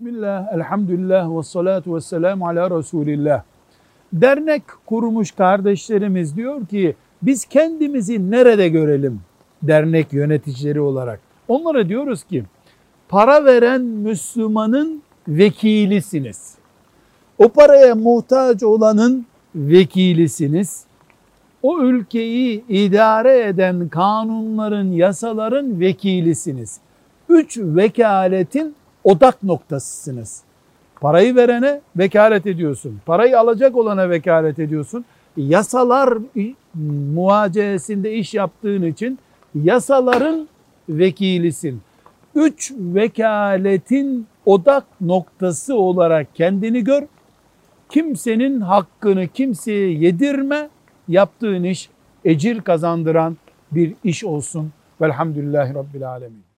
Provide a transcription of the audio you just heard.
Bismillah, elhamdülillah ve salatu ve selamu ala Resulillah. Dernek kurmuş kardeşlerimiz diyor ki biz kendimizi nerede görelim dernek yöneticileri olarak? Onlara diyoruz ki para veren Müslümanın vekilisiniz. O paraya muhtaç olanın vekilisiniz. O ülkeyi idare eden kanunların, yasaların vekilisiniz. Üç vekaletin odak noktasısınız. Parayı verene vekalet ediyorsun. Parayı alacak olana vekalet ediyorsun. Yasalar muhacesinde iş yaptığın için yasaların vekilisin. Üç vekaletin odak noktası olarak kendini gör. Kimsenin hakkını kimseye yedirme. Yaptığın iş ecir kazandıran bir iş olsun. Velhamdülillahi Rabbil Alemin.